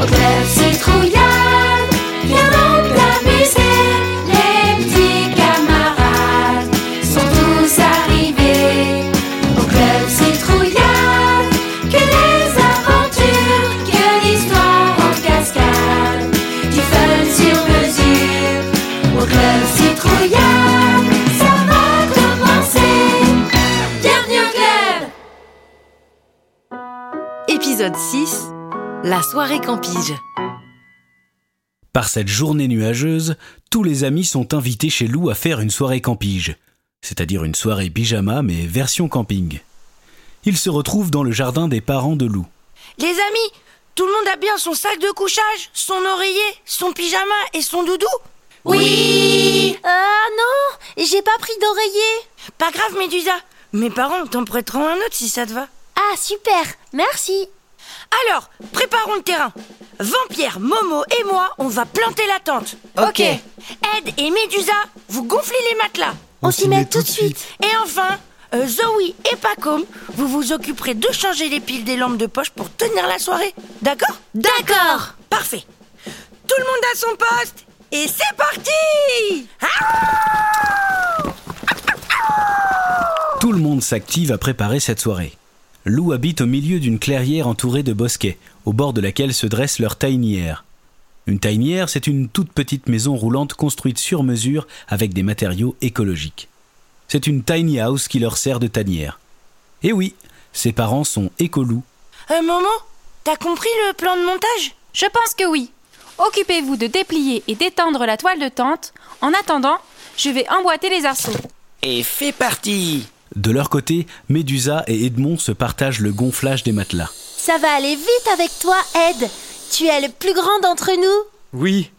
Au club citrouillade, viens t'amuser. Les petits camarades sont tous arrivés. Au club citrouillade, que des aventures, que d'histoires en cascade, du fun sur mesure. Au club citrouillade, ça va commencer. Bienvenue au club. Épisode 6 La soirée campige. Par cette journée nuageuse, tous les amis sont invités chez Lou à faire une soirée campige, c'est-à-dire une soirée pyjama mais version camping. Ils se retrouvent dans le jardin des parents de Lou. Les amis, tout le monde a bien son sac de couchage, son oreiller, son pyjama et son doudou Oui. Ah non, j'ai pas pris d'oreiller. Pas grave, Médusa. Mes parents t'en prêteront un autre si ça te va. Ah super, merci. Alors, préparons le terrain. Vampire, Momo et moi, on va planter la tente. Ok. Ed et Médusa, vous gonflez les matelas. On, s'y met tout de suite. Et enfin, euh, Zoé et Pacom, vous vous occuperez de changer les piles des lampes de poche pour tenir la soirée. D'accord? D'accord. Parfait. Tout le monde à son poste. Et c'est parti Tout le monde s'active à préparer cette soirée. Lou habite au milieu d'une clairière entourée de bosquets, au bord de laquelle se dresse leur tanière. Une tanière, c'est une toute petite maison roulante construite sur mesure avec des matériaux écologiques. C'est une tiny house qui leur sert de tanière. Et oui, ses parents sont écolous. Euh, Momo, t'as compris le plan de montage? Je pense que oui. Occupez-vous de déplier et d'étendre la toile de tente. En attendant, je vais emboîter les arceaux. Et fais partie De leur côté, Médusa et Edmond se partagent le gonflage des matelas. Ça va aller vite avec toi, Ed. Tu es le plus grand d'entre nous. Oui.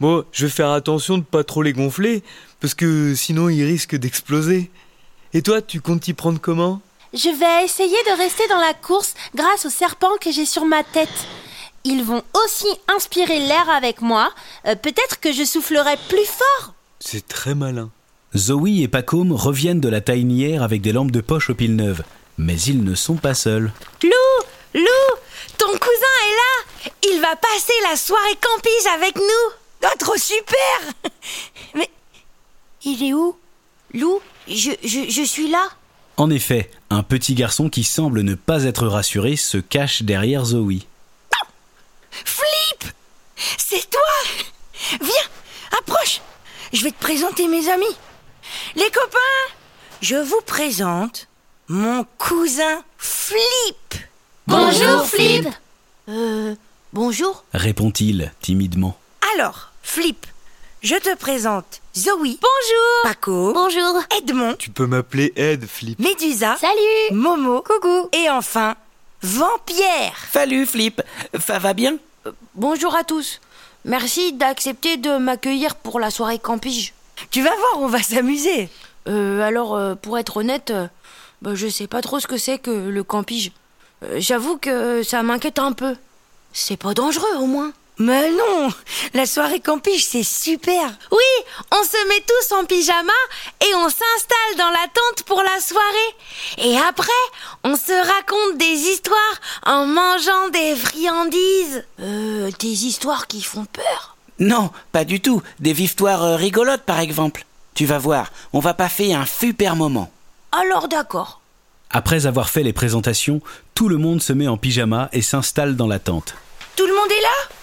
Bon, je vais faire attention de pas trop les gonfler, parce que sinon ils risquent d'exploser. Et toi, tu comptes t'y prendre comment? Je vais essayer de rester dans la course grâce aux serpents que j'ai sur ma tête. Ils vont aussi inspirer l'air avec moi. Euh, Peut-être que je soufflerai plus fort. C'est très malin. Zoé et Pacôme reviennent de la tainière avec des lampes de poche aux piles neuves. Mais ils ne sont pas seuls. Lou Lou Ton cousin est là Il va passer la soirée campige avec nous Oh, trop super Mais il est où? Lou je, je, je suis là En effet, un petit garçon qui semble ne pas être rassuré se cache derrière Zoé. Flip C'est toi Viens, approche Je vais te présenter mes amis. Les copains, je vous présente mon cousin Flip. Bonjour Flip. Euh, bonjour. Répond-il timidement. Alors, Flip, je te présente Zoé, Bonjour. Paco, Bonjour. Edmond, Tu peux m'appeler Ed, Flip. Médusa, Salut. Momo, Coucou. et enfin, Vampire. Salut Flip, ça va bien? Bonjour à tous. Merci d'accepter de m'accueillir pour la soirée campige. Tu vas voir, on va s'amuser. Euh, alors, euh, pour être honnête, euh, bah, je sais pas trop ce que c'est que le campige. Euh, J'avoue que ça m'inquiète un peu. C'est pas dangereux au moins. Mais non, la soirée campige c'est super. Oui, on se met tous en pyjama et on s'installe dans la tente pour la soirée. Et après, on se raconte des histoires en mangeant des friandises. Euh, des histoires qui font peur. Non, pas du tout. Des histoires euh, rigolotes par exemple. Tu vas voir, on va passer un super moment. Alors d'accord. Après avoir fait les présentations, tout le monde se met en pyjama et s'installe dans la tente. Tout le monde est là?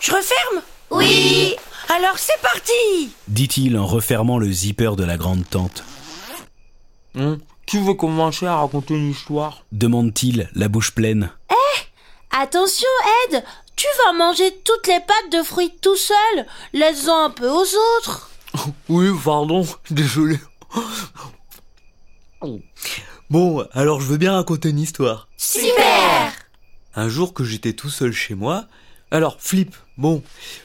Je referme? Oui. Alors c'est parti Dit-il en refermant le zipper de la grande tente. Hein Qui veut commencer à raconter une histoire? Demande-t-il, la bouche pleine. Attention, Ed, tu vas manger toutes les pâtes de fruits tout seul. Laisse-en un peu aux autres. Oui, pardon, désolé. Bon, alors je veux bien raconter une histoire. Super. Un jour que j'étais tout seul chez moi. Alors, Flip, bon,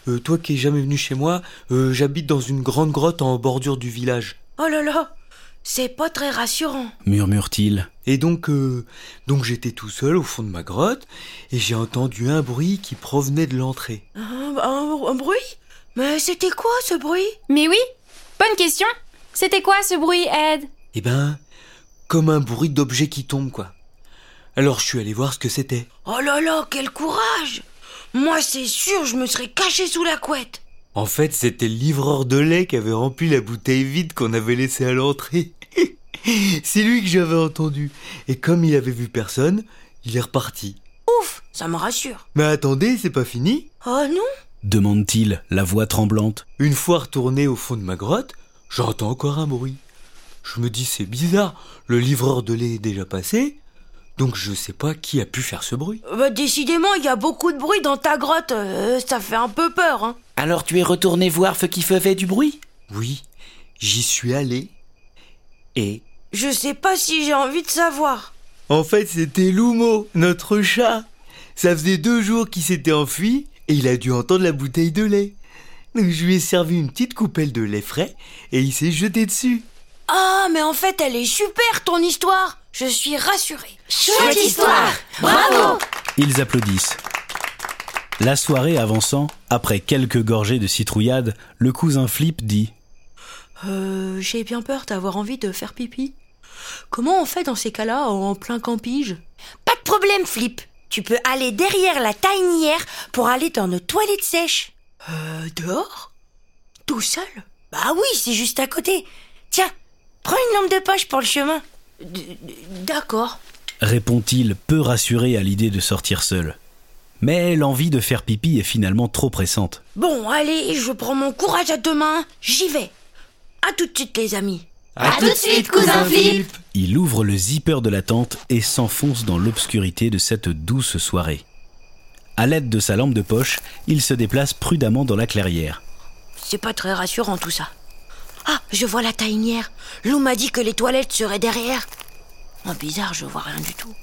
euh, toi qui es jamais venu chez moi, euh, j'habite dans une grande grotte en bordure du village. Oh là là C'est pas très rassurant. Murmure-t-il. Et donc, euh, donc j'étais tout seul au fond de ma grotte et j'ai entendu un bruit qui provenait de l'entrée. Un, un- un bruit? Mais c'était quoi ce bruit? Mais oui, bonne question. C'était quoi ce bruit, Ed? Eh ben, comme un bruit d'objet qui tombe, quoi. Alors je suis allé voir ce que c'était. Oh là là, quel courage Moi, c'est sûr, je me serais caché sous la couette. En fait, c'était le livreur de lait qui avait rempli la bouteille vide qu'on avait laissée à l'entrée. C'est lui que j'avais entendu. Et comme il avait vu personne, il est reparti. Ouf, ça me rassure. Mais attendez, c'est pas fini. Oh non demande-t-il, la voix tremblante. Une fois retourné au fond de ma grotte, j'entends encore un bruit. Je me dis c'est bizarre, le livreur de lait est déjà passé, donc je sais pas qui a pu faire ce bruit. Bah décidément, il y a beaucoup de bruit dans ta grotte, euh, ça fait un peu peur, hein. Alors tu es retourné voir ce qui faisait du bruit? Oui, j'y suis allé. Et Je sais pas si j'ai envie de savoir. en fait c'était Lumo, notre chat. Ça faisait deux jours qu'il s'était enfui et il a dû entendre la bouteille de lait. Donc je lui ai servi une petite coupelle de lait frais et il s'est jeté dessus. Ah, mais en fait, elle est super ton histoire. Je suis rassurée. Chouette histoire Bravo Ils applaudissent. La soirée avançant, après quelques gorgées de citrouillade, le cousin Flip dit Euh, j'ai bien peur d'avoir envie de faire pipi. Comment on fait dans ces cas-là, en plein campige? Pas de problème, Flip. Tu peux aller derrière la tanière pour aller dans nos toilettes sèches. Euh, dehors? Tout seul? Bah oui, c'est juste à côté. Tiens, prends une lampe de poche pour le chemin. D'accord. répond-il, peu rassuré à l'idée de sortir seul. Mais l'envie de faire pipi est finalement trop pressante. Bon, allez, je prends mon courage à deux mains. J'y vais. À tout de suite, les amis. À tout de suite, cousin Flip Il ouvre le zipper de la tente et s'enfonce dans l'obscurité de cette douce soirée. À l'aide de sa lampe de poche, il se déplace prudemment dans la clairière. C'est pas très rassurant tout ça. Ah, je vois la taïnière. Lou m'a dit que les toilettes seraient derrière. Oh, bizarre, je vois rien du tout.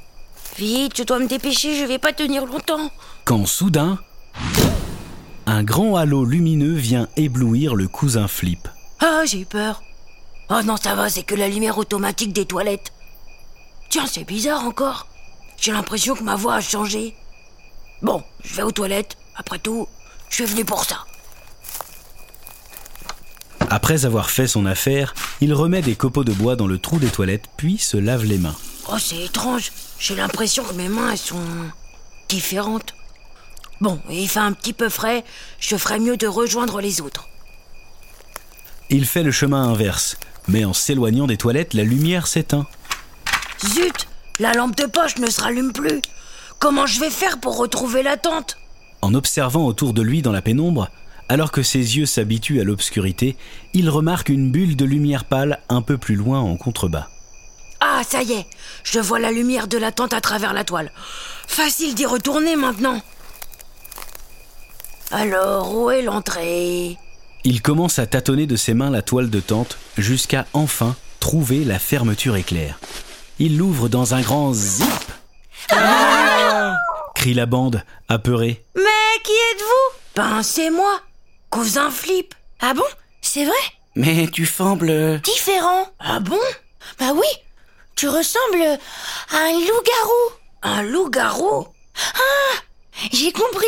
Vite, je dois me dépêcher, je vais pas tenir longtemps. Quand soudain, un grand halo lumineux vient éblouir le cousin Flip. Ah, j'ai eu peur. Oh non, ça va, c'est que la lumière automatique des toilettes. Tiens, c'est bizarre encore. J'ai l'impression que ma voix a changé. Bon, je vais aux toilettes. Après tout, je suis venu pour ça. Après avoir fait son affaire, il remet des copeaux de bois dans le trou des toilettes puis se lave les mains. Oh, c'est étrange. J'ai l'impression que mes mains, elles sont différentes. Bon, il fait un petit peu frais. Je ferais mieux de rejoindre les autres. Il fait le chemin inverse, mais en s'éloignant des toilettes, la lumière s'éteint. Zut La lampe de poche ne se rallume plus. Comment je vais faire pour retrouver la tente? En observant autour de lui dans la pénombre, alors que ses yeux s'habituent à l'obscurité, il remarque une bulle de lumière pâle un peu plus loin en contrebas. Ah, ça y est Je vois la lumière de la tente à travers la toile. Facile d'y retourner maintenant. Alors, où est l'entrée? Il commence à tâtonner de ses mains la toile de tente jusqu'à enfin trouver la fermeture éclair. Il l'ouvre dans un grand zip. crie la bande, apeurée. Mais qui êtes-vous? Ben, c'est moi, cousin Flip. Ah bon? C'est vrai? Mais tu sembles... Différent. Ah bon? Bah oui, tu ressembles à un loup-garou. Un loup-garou? J'ai compris.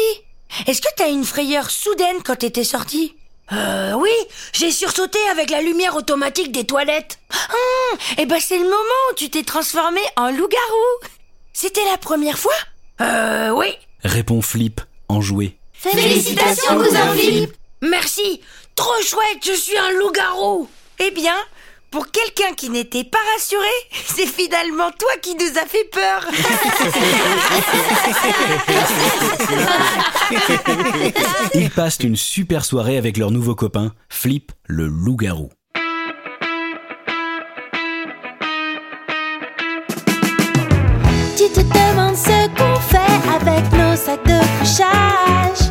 Est-ce que t'as une frayeur soudaine quand t'étais sorti Euh, oui, j'ai sursauté avec la lumière automatique des toilettes. Hum, Eh ben c'est le moment où tu t'es transformé en loup-garou. C'était la première fois? Euh, oui. Répond Flip, enjoué. Félicitations, cousin Flip Merci. Trop chouette, je suis un loup-garou. Eh bien, pour quelqu'un qui n'était pas rassuré, c'est finalement toi qui nous as fait peur. Ils passent une super soirée avec leur nouveau copain, Flip le loup-garou. Tu te demandes ce qu'on fait avec nos sacs de couchage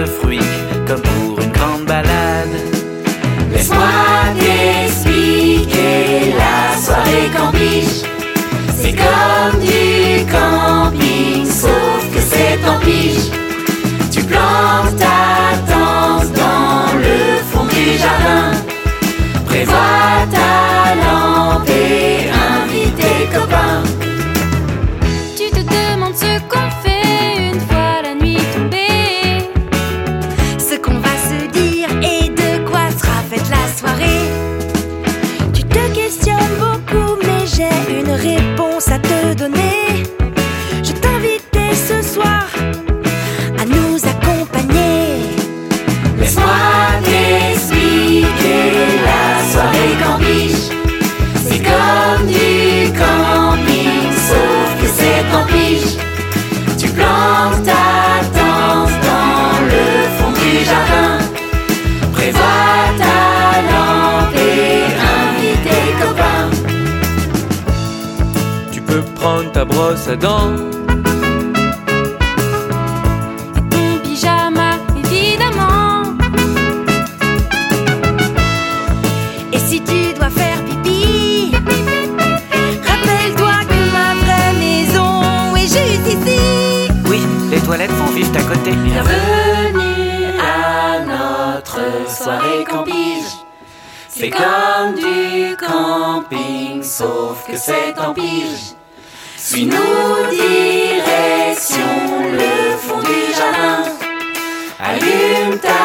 de fruits, comme pour une grande balade. Laisse-moi t'expliquer la soirée campige C'est comme du camping Sauf que c'est en pige. Tu plantes ta tente dans le fond du jardin. Prévois ta lampe et invite tes copains. Tu te demandes ce qu'on dents. Ton pyjama, évidemment. Et si tu dois faire pipi, rappelle-toi que ma vraie maison est juste ici. Oui, les toilettes vont vivre à côté. Bienvenue à notre soirée campige. C'est comme du camping, sauf que c'est en pige. Suis-nous direction le fond du jardin. Allume ta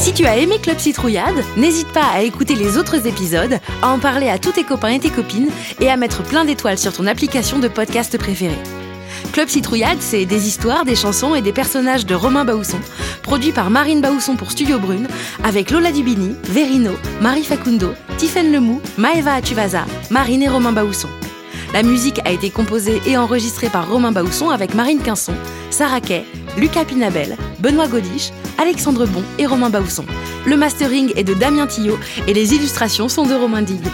Si tu as aimé Club Citrouillade, n'hésite pas à écouter les autres épisodes, à en parler à tous tes copains et tes copines et à mettre plein d'étoiles sur ton application de podcast préférée. Club Citrouillade, c'est des histoires, des chansons et des personnages de Romain Baousson, produit par Marine Baousson pour Studio Brune, avec Lola Dubini, Verino, Marie Facundo, Tiffaine Lemou, Maeva Atuvasa, Marine et Romain Baousson. La musique a été composée et enregistrée par Romain Baousson avec Marine Quinson, Sarah Kay, Lucas Pinabel, Benoît Godiche, Alexandre Bon et Romain Baousson. Le mastering est de Damien Tillot et les illustrations sont de Romain Digue.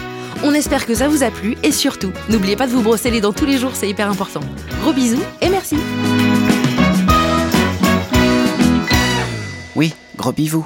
On espère que ça vous a plu et surtout, n'oubliez pas de vous brosser les dents tous les jours, c'est hyper important. Gros bisous et merci Oui, gros bivou.